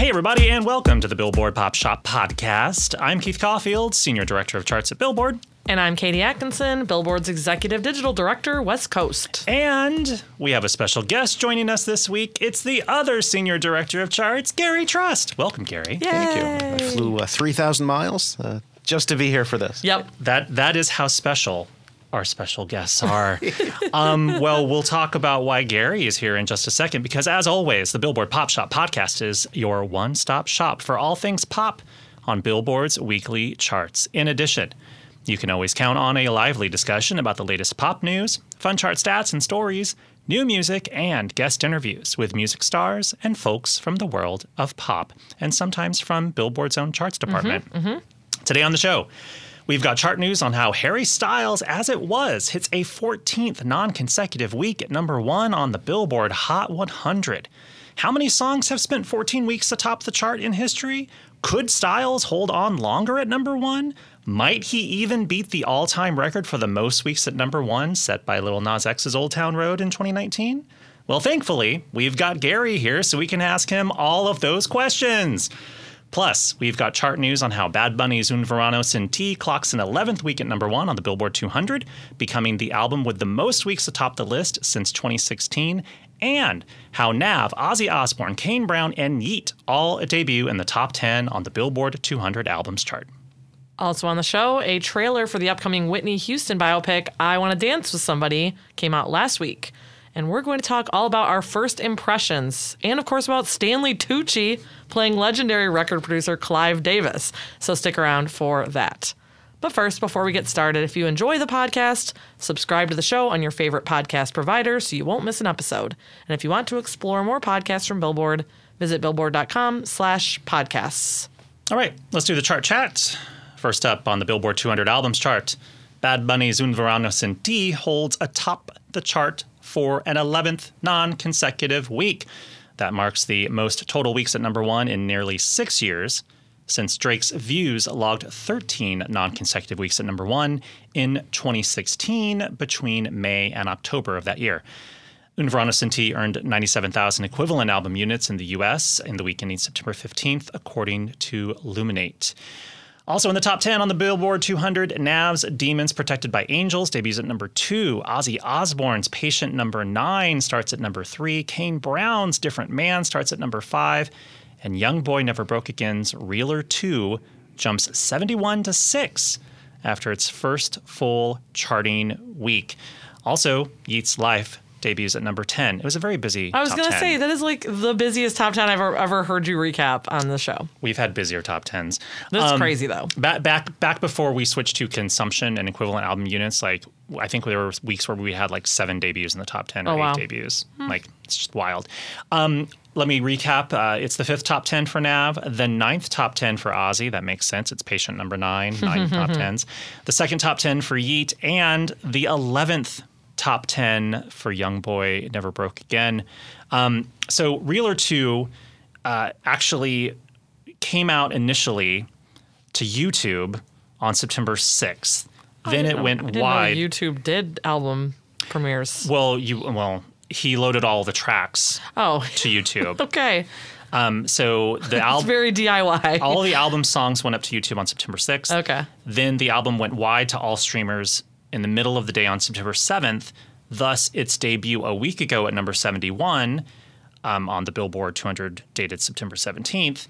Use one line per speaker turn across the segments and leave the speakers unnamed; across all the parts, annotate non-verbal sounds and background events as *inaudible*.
Hey, everybody, and welcome to the Billboard Pop Shop Podcast. I'm Keith Caulfield, Senior Director of Charts at Billboard.
And I'm Katie Atkinson, Billboard's Executive Digital Director, West Coast.
And we have a special guest joining us this week. It's the other Senior Director of Charts, Gary Trust. Welcome, Gary.
Thank you. I flew uh, 3,000 miles uh, just to be here for this.
Yep.
That That is how special our special guests are. um, well, we'll talk about why Gary is here in just a second, because as always, the Billboard Pop Shop podcast is your one stop shop for all things pop on Billboard's weekly charts. In addition, you can always count on a lively discussion about the latest pop news, fun chart stats and stories, new music, and guest interviews with music stars and folks from the world of pop, and sometimes from Billboard's own charts department. Today on the show, we've got chart news on how Harry Styles, as it was, hits a 14th non consecutive week at number one on the Billboard Hot 100. How many songs have spent 14 weeks atop the chart in history? Could Styles hold on longer at number one? Might he even beat the all time record for the most weeks at number one set by Lil Nas X's Old Town Road in 2019? Well, thankfully, we've got Gary here so we can ask him all of those questions. Plus, we've got chart news on how Bad Bunny's Un Verano Sin Ti clocks an 11th week at number one on the Billboard 200, becoming the album with the most weeks atop the list since 2016, and how Nav, Ozzy Osbourne, Kane Brown, and Yeat all debut in the top 10 on the Billboard 200 albums chart.
Also on the show, a trailer for the upcoming Whitney Houston biopic, I Want to Dance with Somebody, came out last week. And we're going to talk all about our first impressions and, of course, about Stanley Tucci playing legendary record producer Clive Davis. So stick around for that. But first, before we get started, if you enjoy the podcast, subscribe to the show on your favorite podcast provider so you won't miss an episode. And if you want to explore more podcasts from Billboard, visit billboard.com slash podcasts.
All right, let's do the chart chat. First up on the Billboard 200 albums chart, Bad Bunny's Un Verano Sin Ti holds atop the chart for an 11th non consecutive week. That marks the most total weeks at number one in nearly six years, since Drake's Views logged 13 non consecutive weeks at number one in 2016 between May and October of that year. Un Verano Sin Ti earned 97,000 equivalent album units in the US in the week ending September 15th, according to Luminate. Also in the top 10 on the Billboard 200, Nav's Demons Protected by Angels debuts at number two. Ozzy Osbourne's Patient number nine starts at number three. Kane Brown's Different Man starts at number five. And YoungBoy Never Broke Again's Realer 2 jumps 71 to 6 after its first full charting week. Also, Yeat's Lyfe debuts at number 10. It was a very busy
I was going to say, that is like the busiest top 10 I've ever, ever heard you recap on the show.
We've had busier top 10s.
That's
Um,
crazy, though.
Back back back before we switched to consumption and equivalent album units, like I think there were weeks where we had like seven debuts in the top ten or
Oh,
eight
wow.
debuts. Like it's just wild. Um, let me recap. Uh, it's the fifth top ten for Nav, the ninth top ten for Ozzy. That makes sense. It's patient number nine, nine *laughs* top tens. The second top ten for Yeat, and the eleventh top ten for YoungBoy Never Broke Again. Um, so Realer Two uh, actually came out initially to YouTube on September 6th. then it
I
went
didn't know
wide.
YouTube did album premieres.
well, you well, he loaded all the tracks
Oh,
to YouTube. *laughs*
okay.
um, so the
It's
album
very DIY.
all the album songs went up to YouTube on September 6th.
Okay.
Then the album went wide to all streamers in the middle of the day on September 7th. Thus, its debut a week ago at number 71 um, on the Billboard 200 dated September 17th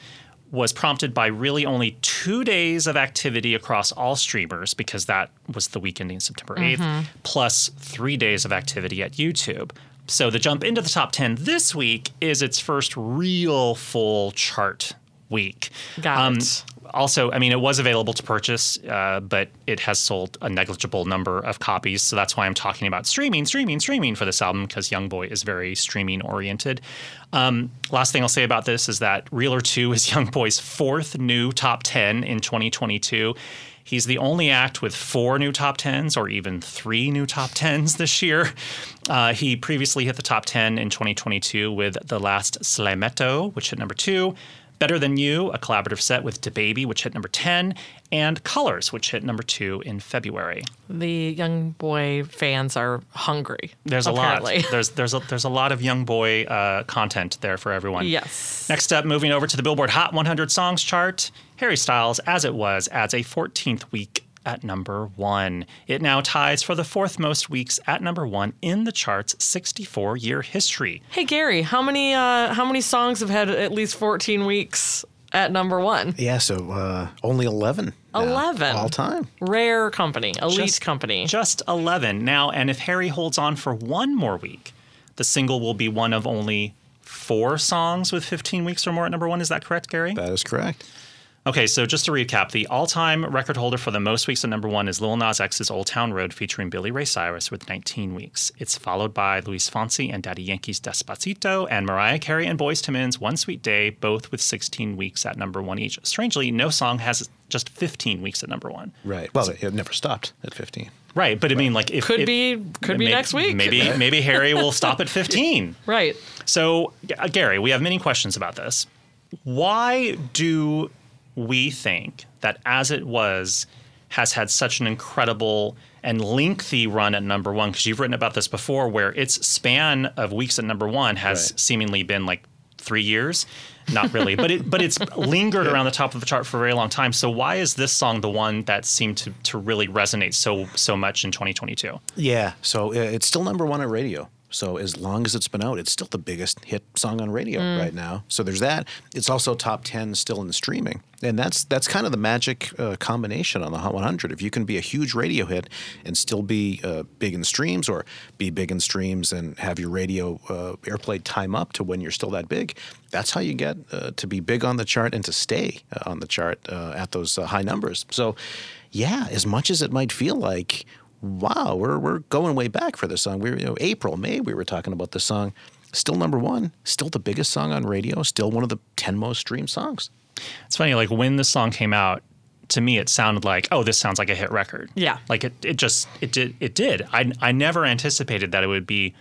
was prompted by really only two days of activity across all streamers because that was the week ending September 8th, plus three days of activity at YouTube. So the jump into the top 10 this week is its first real full chart week.
Got it.
Also, I mean, it was available to purchase, uh, but it has sold a negligible number of copies. So that's why I'm talking about streaming, streaming, streaming for this album because Youngboy is very streaming oriented. Um, last thing I'll say about this is that Realer 2 is *laughs* Youngboy's fourth new top 10 in 2022. He's the only act with four new top 10s or even three new top 10s this year. Uh, he previously hit the top 10 in 2022 with The Last Slimeto, which hit number two. Better Than You, a collaborative set with DaBaby, which hit number 10, and Colors, which hit number two in February.
The young boy fans are hungry.
There's a lot. There's there's a, there's a lot of young boy uh, content there for everyone.
Yes.
Next up, moving over to the Billboard Hot 100 Songs chart, Harry Styles, as it was, adds a 14th week at number one. It now ties for the fourth most weeks at number one in the chart's 64 year history.
Hey Gary, how many uh, how many songs have had at least 14 weeks at number one?
Yeah, so uh, only 11. now,
11.
All time.
Rare company, elite
Just-
company.
Just 11. Now, and if Harry holds on for one more week, the single will be one of only four songs with 15 weeks or more at number one. Is that correct, Gary?
That is correct.
Okay, so just to recap, the all-time record holder for the most weeks at number one is Lil Nas X's "Old Town Road" featuring Billy Ray Cyrus with 19 weeks. It's followed by Luis Fonsi and Daddy Yankee's "Despacito" and Mariah Carey and Boyz II Men's "One Sweet Day," both with 16 weeks at number one each. Strangely, no song has just 15 weeks at number one.
Right. Well, it never stopped at 15.
Right, but I mean, like, if
Could
if-
be could be
may-
next week.
Maybe *laughs* maybe Harry will stop at 15. *laughs*
Right.
So, uh, Gary, we have many questions about this. Why do we think that As It Was has had such an incredible and lengthy run at number one? Because you've written about this before, where its span of weeks at number one has
Right.
seemingly been like three years. Not really, but it but it's lingered around the top of the chart for a very long time. So why is this song the one that seemed to to really resonate so so much in 2022?
Yeah. So uh, it's still number one on radio. So as long as it's been out, it's still the biggest hit song on radio right now. So there's that. It's also top ten still in the streaming, and that's that's kind of the magic uh, combination on the Hot 100. If you can be a huge radio hit and still be uh, big in streams, or be big in streams and have your radio uh, airplay time up to when you're still that big, that's how you get uh, to be big on the chart and to stay uh, on the chart uh, at those uh, high numbers. So, yeah, as much as it might feel like wow, we're we're going way back for this song. We were, you know, April, May, we were talking about this song. Still number one, still the biggest song on radio, still one of the ten most streamed songs.
It's funny, like when the song came out, to me it sounded like, oh, this sounds like a hit record.
Yeah.
Like it, it just it did it did. I I never anticipated that it would be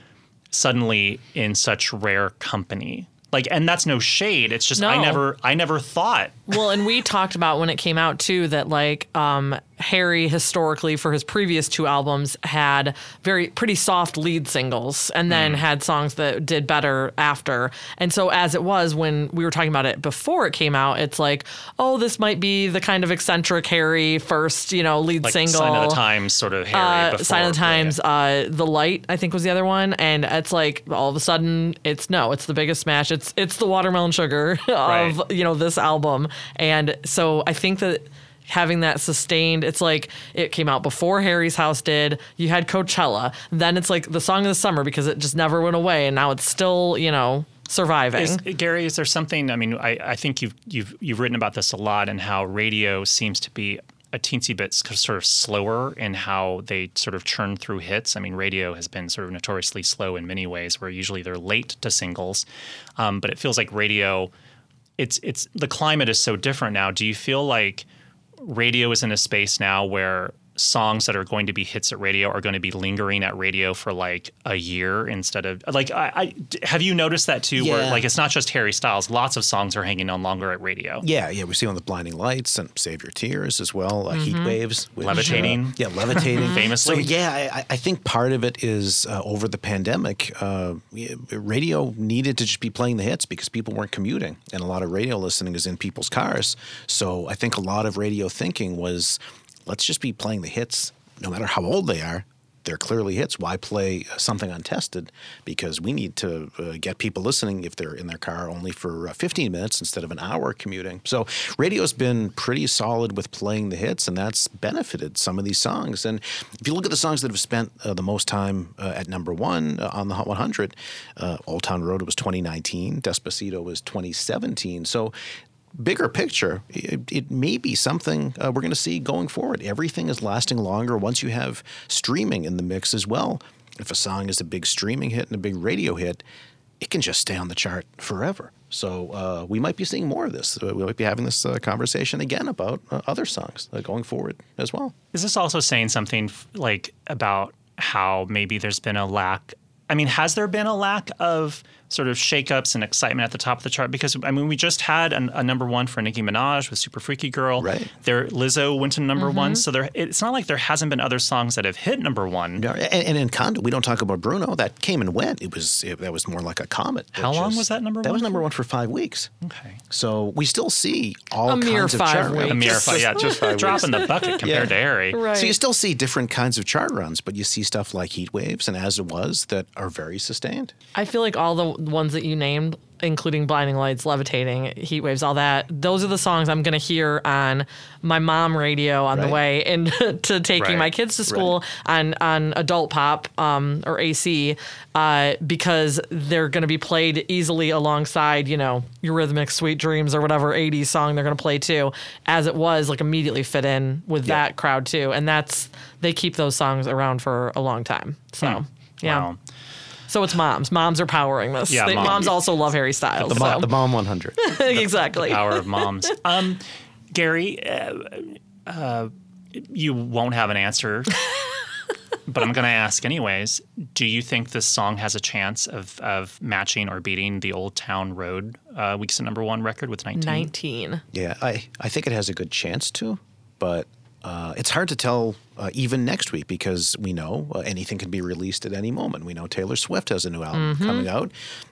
suddenly in such rare company. Like and that's no shade. It's just I never I never thought
Well, and we talked about when it came out too that like um, Harry historically for his previous two albums had very pretty soft lead singles and then had songs that did better after. And so as it was when we were talking about it before it came out, it's like, oh, this might be the kind of eccentric Harry first, you know, lead
like
single.
Sign of the Times sort of Harry
Uh,
before.
Sign of the
yeah, yeah.
Times, uh, The Light, I think was the other one, and it's like all of a sudden, it's no, it's the biggest smash. It's it's the watermelon sugar *laughs* of
Right.
you know this album, and so I think that having that sustained, it's like it came out before Harry's House did. You had Coachella, then it's like the song of the summer because it just never went away, and now it's still you know surviving.
Is, Gary, is there something? I mean, I, I think you've you've you've written about this a lot, and how radio seems to be a teensy bit sort of slower in how they sort of churn through hits. I mean, radio has been sort of notoriously slow in many ways, where usually they're late to singles, um, but it feels like radio. It's it's the climate is so different now. Do you feel like radio is in a space now where songs that are going to be hits at radio are going to be lingering at radio for like a year instead of like I, I have you noticed that too where like it's not just Harry Styles lots of songs are hanging on longer at radio
Yeah, yeah, we see on the Blinding Lights and Save Your Tears as well, uh, Heat Waves, which, uh,
Levitating.
yeah, levitating, *laughs*
Famously.
So yeah, I, I think part of it is uh, over the pandemic, uh, radio needed to just be playing the hits because people weren't commuting, and a lot of radio listening is in people's cars. So I think a lot of radio thinking was, let's just be playing the hits, no matter how old they are. they're clearly hits. Why play something untested? Because we need to uh, get people listening if they're in their car only for uh, 15 minutes instead of an hour commuting. So radio's been pretty solid with playing the hits, and that's benefited some of these songs. And if you look at the songs that have spent uh, the most time uh, at number one uh, on the Hot 100, uh, Old Town Road was 2019, Despacito was 2017. So bigger picture, it, it may be something uh, we're going to see going forward. Everything is lasting longer once you have streaming in the mix as well. If a song is a big streaming hit and a big radio hit, it can just stay on the chart forever. So uh, we might be seeing more of this. Uh, we might be having this uh, conversation again about uh, other songs uh, going forward as well.
Is this also saying something f- like about how maybe there's been a lack? I mean, has there been a lack of sort of shakeups and excitement at the top of the chart? Because I mean, we just had an, a number one for Nicki Minaj with "Super Freaky Girl."
Right.
There, Lizzo went to number one. Mm-hmm. So there, it's not like there hasn't been other songs that have hit number one.
Yeah, and, and Encanto, we don't talk about Bruno. That came and went. It was it, that was more like a comet.
How long
just-
was that number
That
one That
was number one for five weeks.
Okay.
So we still see all
A mere
kinds of
five
chart
weeks.
A mere five, yeah, just *laughs*
five
drop
weeks.
in the bucket compared
Yeah.
to Harry.
Right.
So you still see different kinds of chart runs, but you see stuff like heat waves and as it was that are very sustained.
I feel like all the ones that you named, including Blinding Lights, Levitating, Heat Waves, all that, those are the songs I'm going to hear on my mom radio on the
Right.
way into *laughs* taking
Right.
my kids to school on, on adult pop um, or AC uh, because they're going to be played easily alongside, you know, Eurythmic Sweet Dreams or whatever 80s song they're going to play too, as it was like immediately fit in with
Yeah.
that crowd too. And that's, they keep those songs around for a long time. So, yeah.
Wow.
So it's moms. Moms are powering this.
Yeah,
They-
moms.
moms. also love Harry Styles.
The,
so.
Mom, the Mom 100. *laughs*
exactly.
the Power of moms. *laughs* Um, Gary, uh, uh, you won't have an answer, *laughs* but I'm going to ask anyways. Do you think this song has a chance of, of matching or beating the Old Town Road uh, weeks at number one record with 19?
19.
Yeah, I, I think it has a good chance to, but uh, it's hard to tell uh, even next week because we know uh, anything can be released at any moment. We know Taylor Swift has a new album coming out.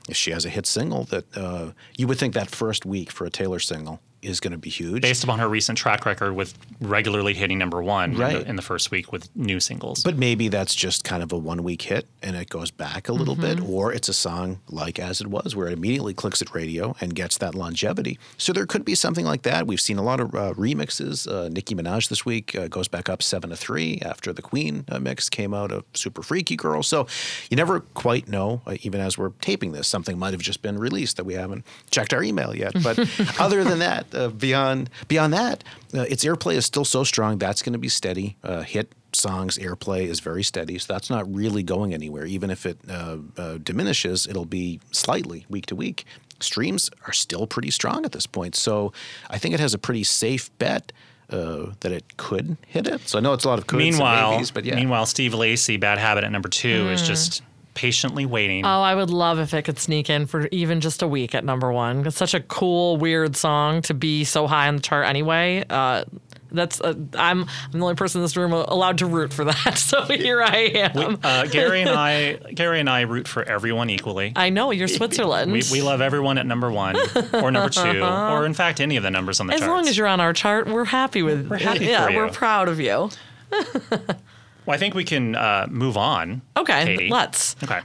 If she has a hit single, that uh, you would think that first week for a Taylor single is going to be huge.
Based upon her recent track record with regularly hitting number one in, the, in the first week with new singles.
But maybe that's just kind of a one week hit and it goes back a little bit, or it's a song like As It Was, where it immediately clicks at radio and gets that longevity. So there could be something like that. We've seen a lot of uh, remixes. Uh, Nicki Minaj this week uh, goes back up seven to after the Queen uh, mix came out of Super Freaky Girl. So you never quite know, uh, even as we're taping this, something might have just been released that we haven't checked our email yet. But *laughs* other than that, uh, beyond beyond that, uh, its airplay is still so strong. That's going to be steady. Uh, hit songs airplay is very steady, so that's not really going anywhere. Even if it uh, diminishes, it'll be slightly week to week. Streams are still pretty strong at this point, so I think it has a pretty safe bet. Uh, that it could hit it. So I know it's a lot of coulds
meanwhile,
and maybes, but yeah.
meanwhile, Steve Lacy, Bad Habit at number two, is just patiently waiting.
Oh, I would love if it could sneak in for even just a week at number one. It's such a cool, weird song to be so high on the chart anyway. Uh, that's uh, I'm I'm the only person in this room allowed to root for that. *laughs* So here I am.
uh, Gary and I, Gary and I root for everyone equally.
I know you're Switzerland.
We, we love everyone at number one or number two, *laughs* or in fact any of the numbers on the chart.
as
charts.
long as you're on our chart, we're happy with.
We're happy
yeah,
for you.
we're proud of you. *laughs*
well, I think we can uh, move on.
Okay,
Katie.
let's.
Okay.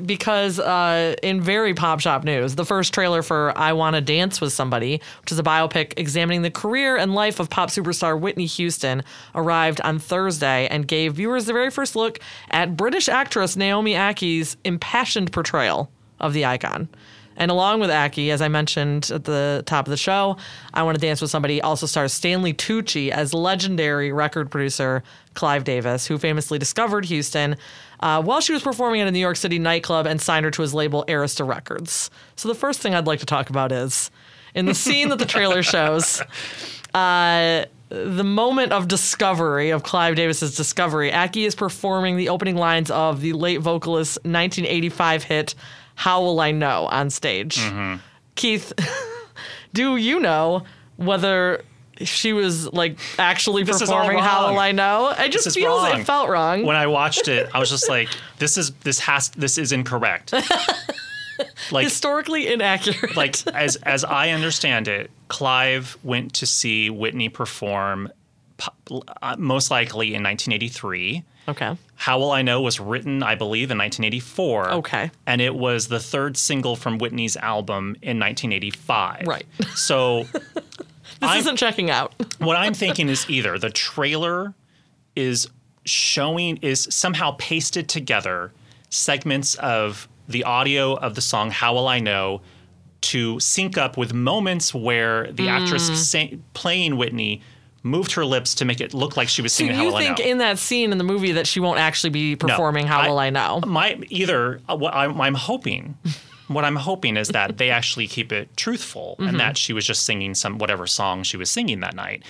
because uh, in very pop shop news, the first trailer for I Want to Dance with Somebody, which is a biopic examining the career and life of pop superstar Whitney Houston, arrived on Thursday and gave viewers the very first look at British actress Naomi Ackie's impassioned portrayal of the icon. And along with Ackie, as I mentioned at the top of the show, I Want to Dance with Somebody also stars Stanley Tucci as legendary record producer Clive Davis, who famously discovered Houston uh, while she was performing at a New York City nightclub and signed her to his label Arista Records. So the first thing I'd like to talk about is in the scene that the trailer shows. *laughs* Uh, the moment of discovery of Clive Davis's discovery, Ackie is performing the opening lines of the late vocalist's 1985 hit "How Will I Know" on stage. Keith, *laughs* do you know whether she was like actually
This
performing "How. Will I Know"?
i
just
is
feels
wrong.
it felt wrong.
when I watched it, I was just like, "This is this has this is incorrect." *laughs* like
Historically inaccurate.
like as as I understand it, Clive went to see Whitney perform, uh, most likely in 1983.
Okay.
How Will I Know was written, I believe, in 1984.
Okay.
And it was the third single from Whitney's album in 1985.
Right.
So *laughs*
This
I'm-
isn't checking out. *laughs*
what I'm thinking is either the trailer is showing is somehow pasted together segments of the audio of the song How Will I Know to sync up with moments where the
Mm.
actress sang, playing Whitney moved her lips to make it look like she was
So
singing How
you
Will
think
I Know.
in that scene in the movie that she won't actually be
No,
performing How Will I Know?
My either uh, what I'm, I'm hoping, *laughs* what I'm hoping is that they actually keep it truthful
Mm-hmm.
and that she was just singing some whatever song she was singing that night.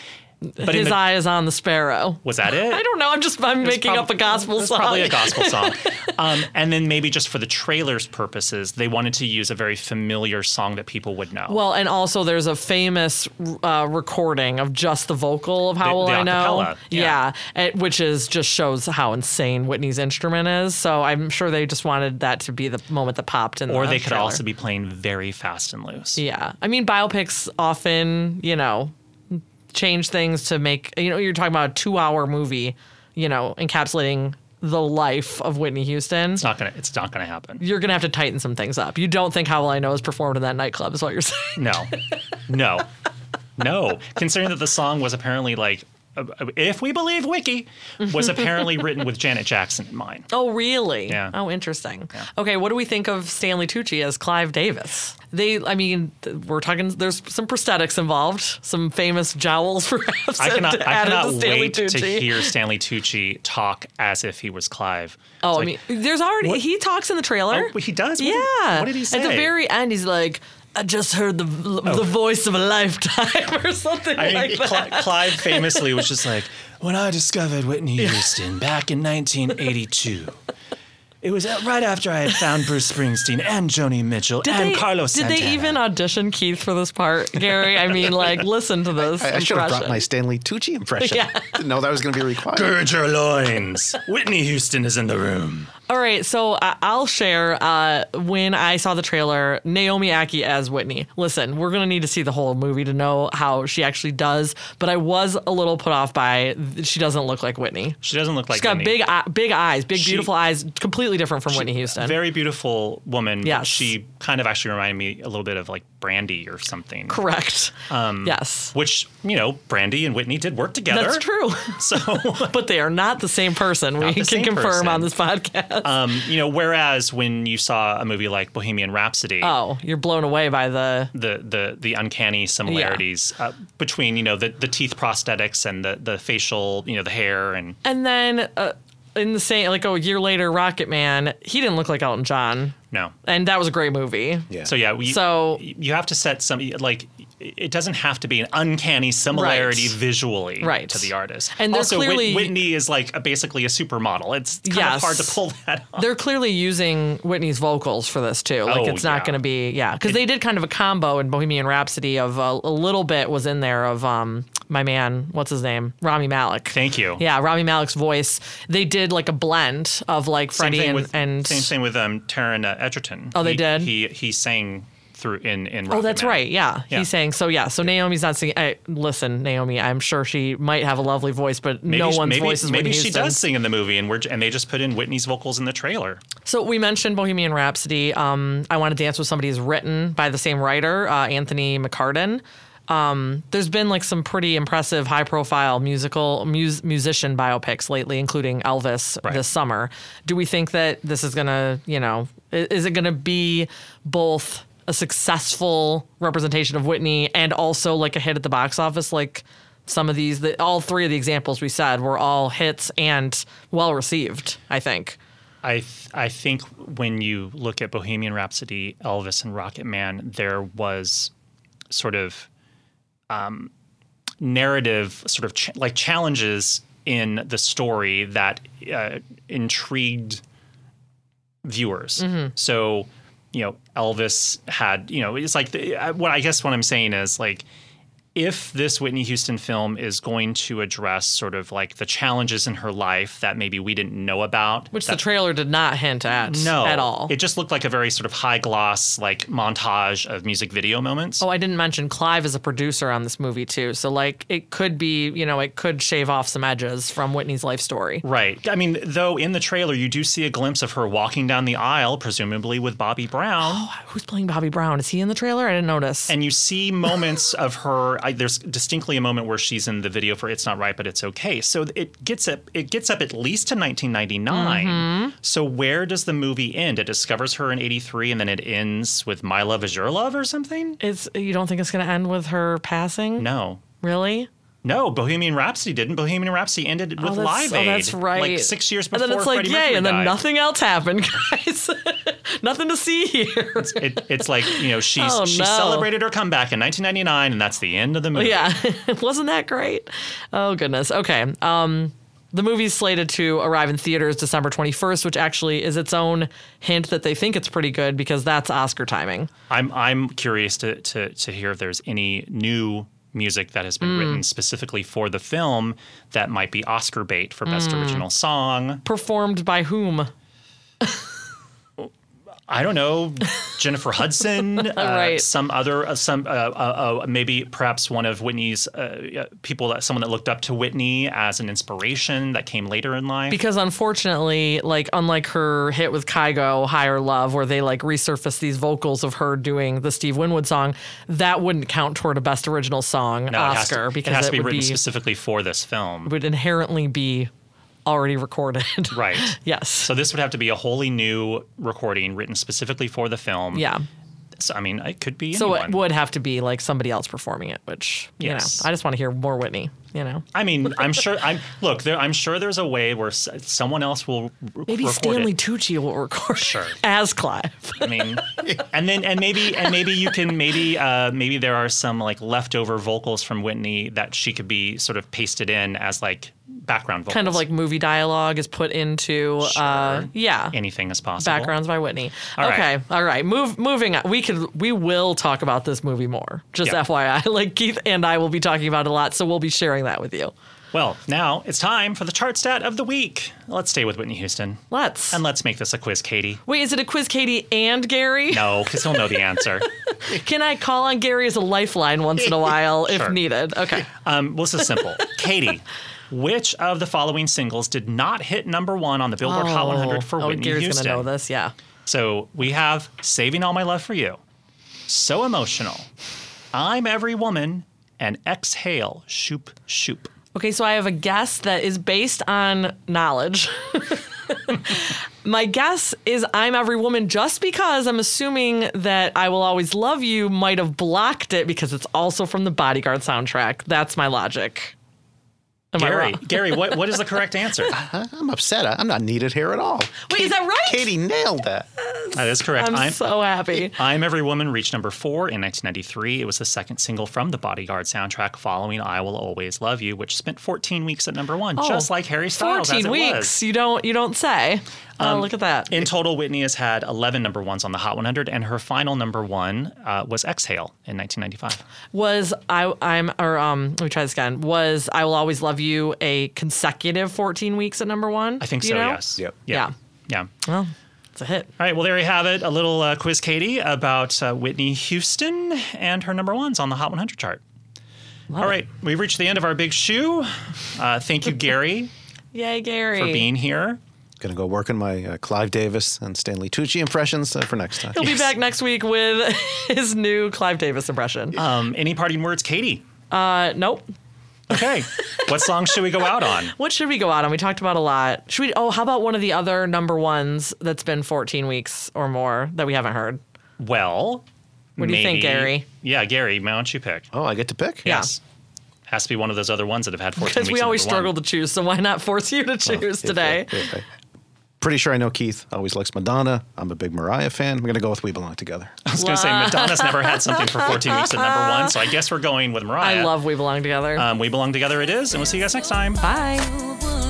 But
His
the,
eye is on the sparrow.
was that it?
I don't know. I'm just I'm making
prob-
up a gospel song.
Probably a gospel song. um, and then maybe just for the trailer's purposes, they wanted to use a very familiar song that people would know.
Well, and also there's a famous uh, recording of just the vocal of How
The-
Will
the
I Know?
acapella, yeah.
it- which is just shows how insane Whitney's instrument is. So I'm sure they just wanted that to be the moment that popped in
or
the
they could
trailer.
also be playing very fast and loose.
Yeah. I mean, biopics often, you know, change things to make, you know, you're talking about a two hour movie, you know, encapsulating the life of Whitney Houston.
It's not gonna. It's not gonna happen.
You're going to have to tighten some things up. You don't think How Will I Know is performed in that nightclub, is what you're saying.
No, no, *laughs* no. Considering that the song was apparently like, Uh, if we believe Wiki, was apparently *laughs* written with Janet Jackson in mind.
Oh, really?
Yeah.
Oh, interesting. Okay, what do we think of Stanley Tucci as Clive Davis? They, I mean, we're talking. There's some prosthetics involved, some famous jowls, *laughs* perhaps.
I cannot. I cannot
to Stanley
wait to
Tucci.
hear Stanley Tucci talk as if he was Clive.
Oh, I mean, there's already he talks in the trailer.
Oh, he does? What
yeah.
did- what did he say?
At the very end, he's like, "I just heard the the voice of a lifetime" or something
I mean,
like that.
Cli- Clive *laughs* famously was just like, when I discovered Whitney Houston back in 1982. It was uh, right after I had found Bruce Springsteen and Joni Mitchell
Did
and
they,
Carlos
did
Santana.
they even audition Keith for this part, Gary? I mean, like, listen to this.
I, I should have brought my Stanley Tucci impression. *laughs*
Yeah.
Didn't know that was going to be required.
Gird your loins. Whitney Houston is in the room.
All right, so I- I'll share uh, when I saw the trailer, Naomi Ackie as Whitney. Listen, we're gonna need to see the whole movie to know how she actually does, but I was a little put off by she doesn't look like Whitney.
She doesn't look like
She's got
Whitney.
big, eye- big eyes, big,
She-
beautiful eyes, completely different from Whitney Houston.
Very beautiful woman. but
Yes.
She kind of actually reminded me a little bit of like Brandy or something.
Correct. yes,
Which, you know, Brandy and Whitney did work together.
that's true. *laughs*
So, *laughs*
but they are not the same person. we can confirm
person.
on this podcast.
um, you know, whereas when you saw a movie like Bohemian Rhapsody,
oh, you're blown away by the.
the the the uncanny similarities uh, between you know the the teeth prosthetics and the the facial you know the hair and
And then uh, in the same, like a year later, Rocket Man, he didn't look like Elton John.
No.
And that was a great movie.
Yeah.
So yeah, we,
So-
you have to set some like it doesn't have to be an uncanny similarity
Right.
visually
Right.
to the artist.
And
also,
clearly-
Whitney is like a, basically a supermodel. It's kind
Yes.
of hard to pull that off.
They're clearly using Whitney's vocals for this too. Like
Oh,
it's not
yeah.
going to be yeah, because they did kind of a combo in Bohemian Rhapsody of uh, a little bit was in there of um my man, what's his name, Rami Malek.
Thank you.
Yeah, Rami Malek's voice. They did like a blend of like Freddie
thing
and,
with
and
same thing with um Taron uh, Egerton.
Oh, they
He-
did?
He he sang through in in.
Oh, that's right. Yeah.
Yeah.
he's saying so. Yeah, so Naomi's not singing. I, listen, Naomi, I'm sure she might have a lovely voice, but
Maybe,
no
she-
one's
maybe,
voice is
maybe
Whitney
she
Houston.
does sing in the movie, and we're and they just put in Whitney's vocals in the trailer.
So we mentioned Bohemian Rhapsody. Um, I Want to Dance with Somebody is written by the same writer, uh, Anthony McCarten. Um, there's been like some pretty impressive, high-profile musical mus- musician biopics lately, including Elvis
Right.
this summer. Do we think that this is gonna, you know, is it gonna be both a successful representation of Whitney and also like a hit at the box office, like? Some of these, the, all three of the examples we said were all hits and well received. I think.
I th- I think when you look at Bohemian Rhapsody, Elvis, and Rocket Man, there was sort of um, narrative, sort of ch- like challenges in the story that uh, intrigued viewers. So, you know, Elvis had, you know, it's like the, uh, what I guess what I'm saying is like if this Whitney Houston film is going to address sort of like the challenges in her life that maybe we didn't know about,
Which
that-
the trailer did not hint at
no
at all.
It just looked like a very sort of high gloss like montage of music video moments.
Oh, I didn't mention Clive is a producer on this movie too. So like it could be, you know, it could shave off some edges from Whitney's life story.
Right. I mean, though in the trailer you do see a glimpse of her walking down the aisle, presumably with Bobby Brown.
Oh, Who's playing Bobby Brown? Is he in the trailer? I didn't notice.
and you see moments of her I, there's distinctly a moment where she's in the video for it's not right but it's okay so it gets up it gets up at least to 1999
Mm-hmm.
so where does the movie end it discovers her in 83 and then it ends with my love is your love or something
It's you don't think it's going to end with her passing?
no
Really?
No Bohemian Rhapsody didn't Bohemian Rhapsody ended with
oh,
Live
oh,
Aid
that's right.
like six years
and
before
then it's like,
Freddie
yay,
Mercury
and then
died.
nothing else happened, *laughs* guys. *laughs* nothing to see here.
It, it's like you know she's
Oh,
she
no.
celebrated her comeback in 1999 and that's the end of the movie
yeah, *laughs* wasn't that great? Oh goodness. Okay. Um, the movie's slated to arrive in theaters December 21st, which actually is its own hint that they think it's pretty good because that's Oscar timing.
I'm I'm curious to to to hear if there's any new music that has been
Mm.
written specifically for the film that might be Oscar bait for best
Mm.
original song.
Performed by whom? *laughs*
I don't know, Jennifer Hudson, *laughs* uh,
Right.
some other uh, some uh, uh, uh, maybe perhaps one of Whitney's uh, people that someone that looked up to Whitney as an inspiration that came later in life.
Because unfortunately, like unlike her hit with Kygo, Higher Love, where they like resurfaced these vocals of her doing the Steve Winwood song, that wouldn't count toward a best original song
No, it has to-
Oscar
it
because
has to
it
be
would
written
be
specifically for this film.
would inherently be already recorded. *laughs*
Right.
yes.
So this would have to be a wholly new recording written specifically for the film.
yeah.
So, I mean, it could be
So
anyone.
it would have to be like somebody else performing it, which you
Yes.
know, I just want to hear more Whitney. You know,
I mean, *laughs* I'm sure. I'm look. There, I'm sure there's a way where s- someone else will r-
maybe
record
Stanley
it.
Tucci will record
Sure. *laughs*
as Clive.
I mean, and then and maybe and maybe you can maybe uh, maybe there are some like leftover vocals from Whitney that she could be sort of pasted in as like background vocals.
kind of like movie dialogue is put into uh yeah
anything is possible.
backgrounds by whitney
All right.
okay all right move moving on we could we will talk about this movie more just
Yeah.
fyi *laughs* like keith and i will be talking about it a lot so we'll be sharing that with you
Well, now it's time for the chart stat of the week. Let's stay with Whitney Houston
let's
and let's make this a quiz, Katie.
wait is it a quiz katie and gary
No, because he'll know the answer. *laughs*
can i call on gary as a lifeline once in a *laughs* while if
Sure.
needed okay
Um, well, this is simple. Katie, which of the following singles did not hit number one on the Billboard Hot 100 for
oh
Whitney
gary's
Houston?
gonna know this yeah
So we have Saving All My Love for You, So Emotional, I'm Every Woman, and Exhale, Shoop Shoop.
Okay, so I have a guess that is based on knowledge. *laughs* My guess is I'm Every Woman just because I'm assuming that I Will Always Love You might have blocked it because it's also from the Bodyguard soundtrack. That's my logic. Am I
Gary,
wrong?
Gary, what, what is the correct answer? *laughs*
I'm upset. I- I'm not needed here at all.
Wait, is that right?
Katie nailed that.
That is correct.
I'm,
I'm,
so happy.
I'm Every Woman reached number four in 1993. It was the second single from the Bodyguard soundtrack following I Will Always Love You, which spent 14 weeks at number one, just like Harry Styles.
14
as it
Oh, weeks.
Was.
You don't you don't say. Oh, look at that.
In total, Whitney has had 11 number ones on the Hot 100, and her final number one uh, was Exhale in 1995.
was I I'm or um let me try this again. Was I Will Always Love You a consecutive 14 weeks at number 1?
I think
Do
so,
you know?
yes.
Yep.
Yeah. Yeah.
Well, it's a hit.
All right, well, there you have it. A little uh, quiz, Katie, about uh, Whitney Houston and her number ones on the Hot 100 chart. All right, we've reached the end of our big shoe. Uh, thank you, Gary, *laughs*
Yay, Gary.
for being here.
Gonna go work on my uh, Clive Davis and Stanley Tucci impressions uh, for next time.
He'll be back next week with *laughs* his new Clive Davis impression.
Um, any parting words, Katie?
Uh, nope.
Okay. what song should we go out on? *laughs*
What should we go out on? We talked about a lot. Should we? Oh, how about one of the other number ones that's been 14 weeks or more that we haven't heard?
Well,
What do you think, Gary?
Yeah, Gary, why don't you pick?
Oh, I get to pick.
Yeah.
Yes. Has to be one of those other ones that have had 14
Because we always
number one.
struggle to choose, so why not force you to oh, choose
If-
today?
if I- pretty sure I know Keith always likes Madonna. I'm a big Mariah fan. I'm gonna go with We Belong Together.
I was going to say Madonna's never had something for 14 weeks at number one, so I guess we're going with Mariah.
I love We Belong Together.
Um, we belong together. It is, and we'll see you guys next time.
Bye.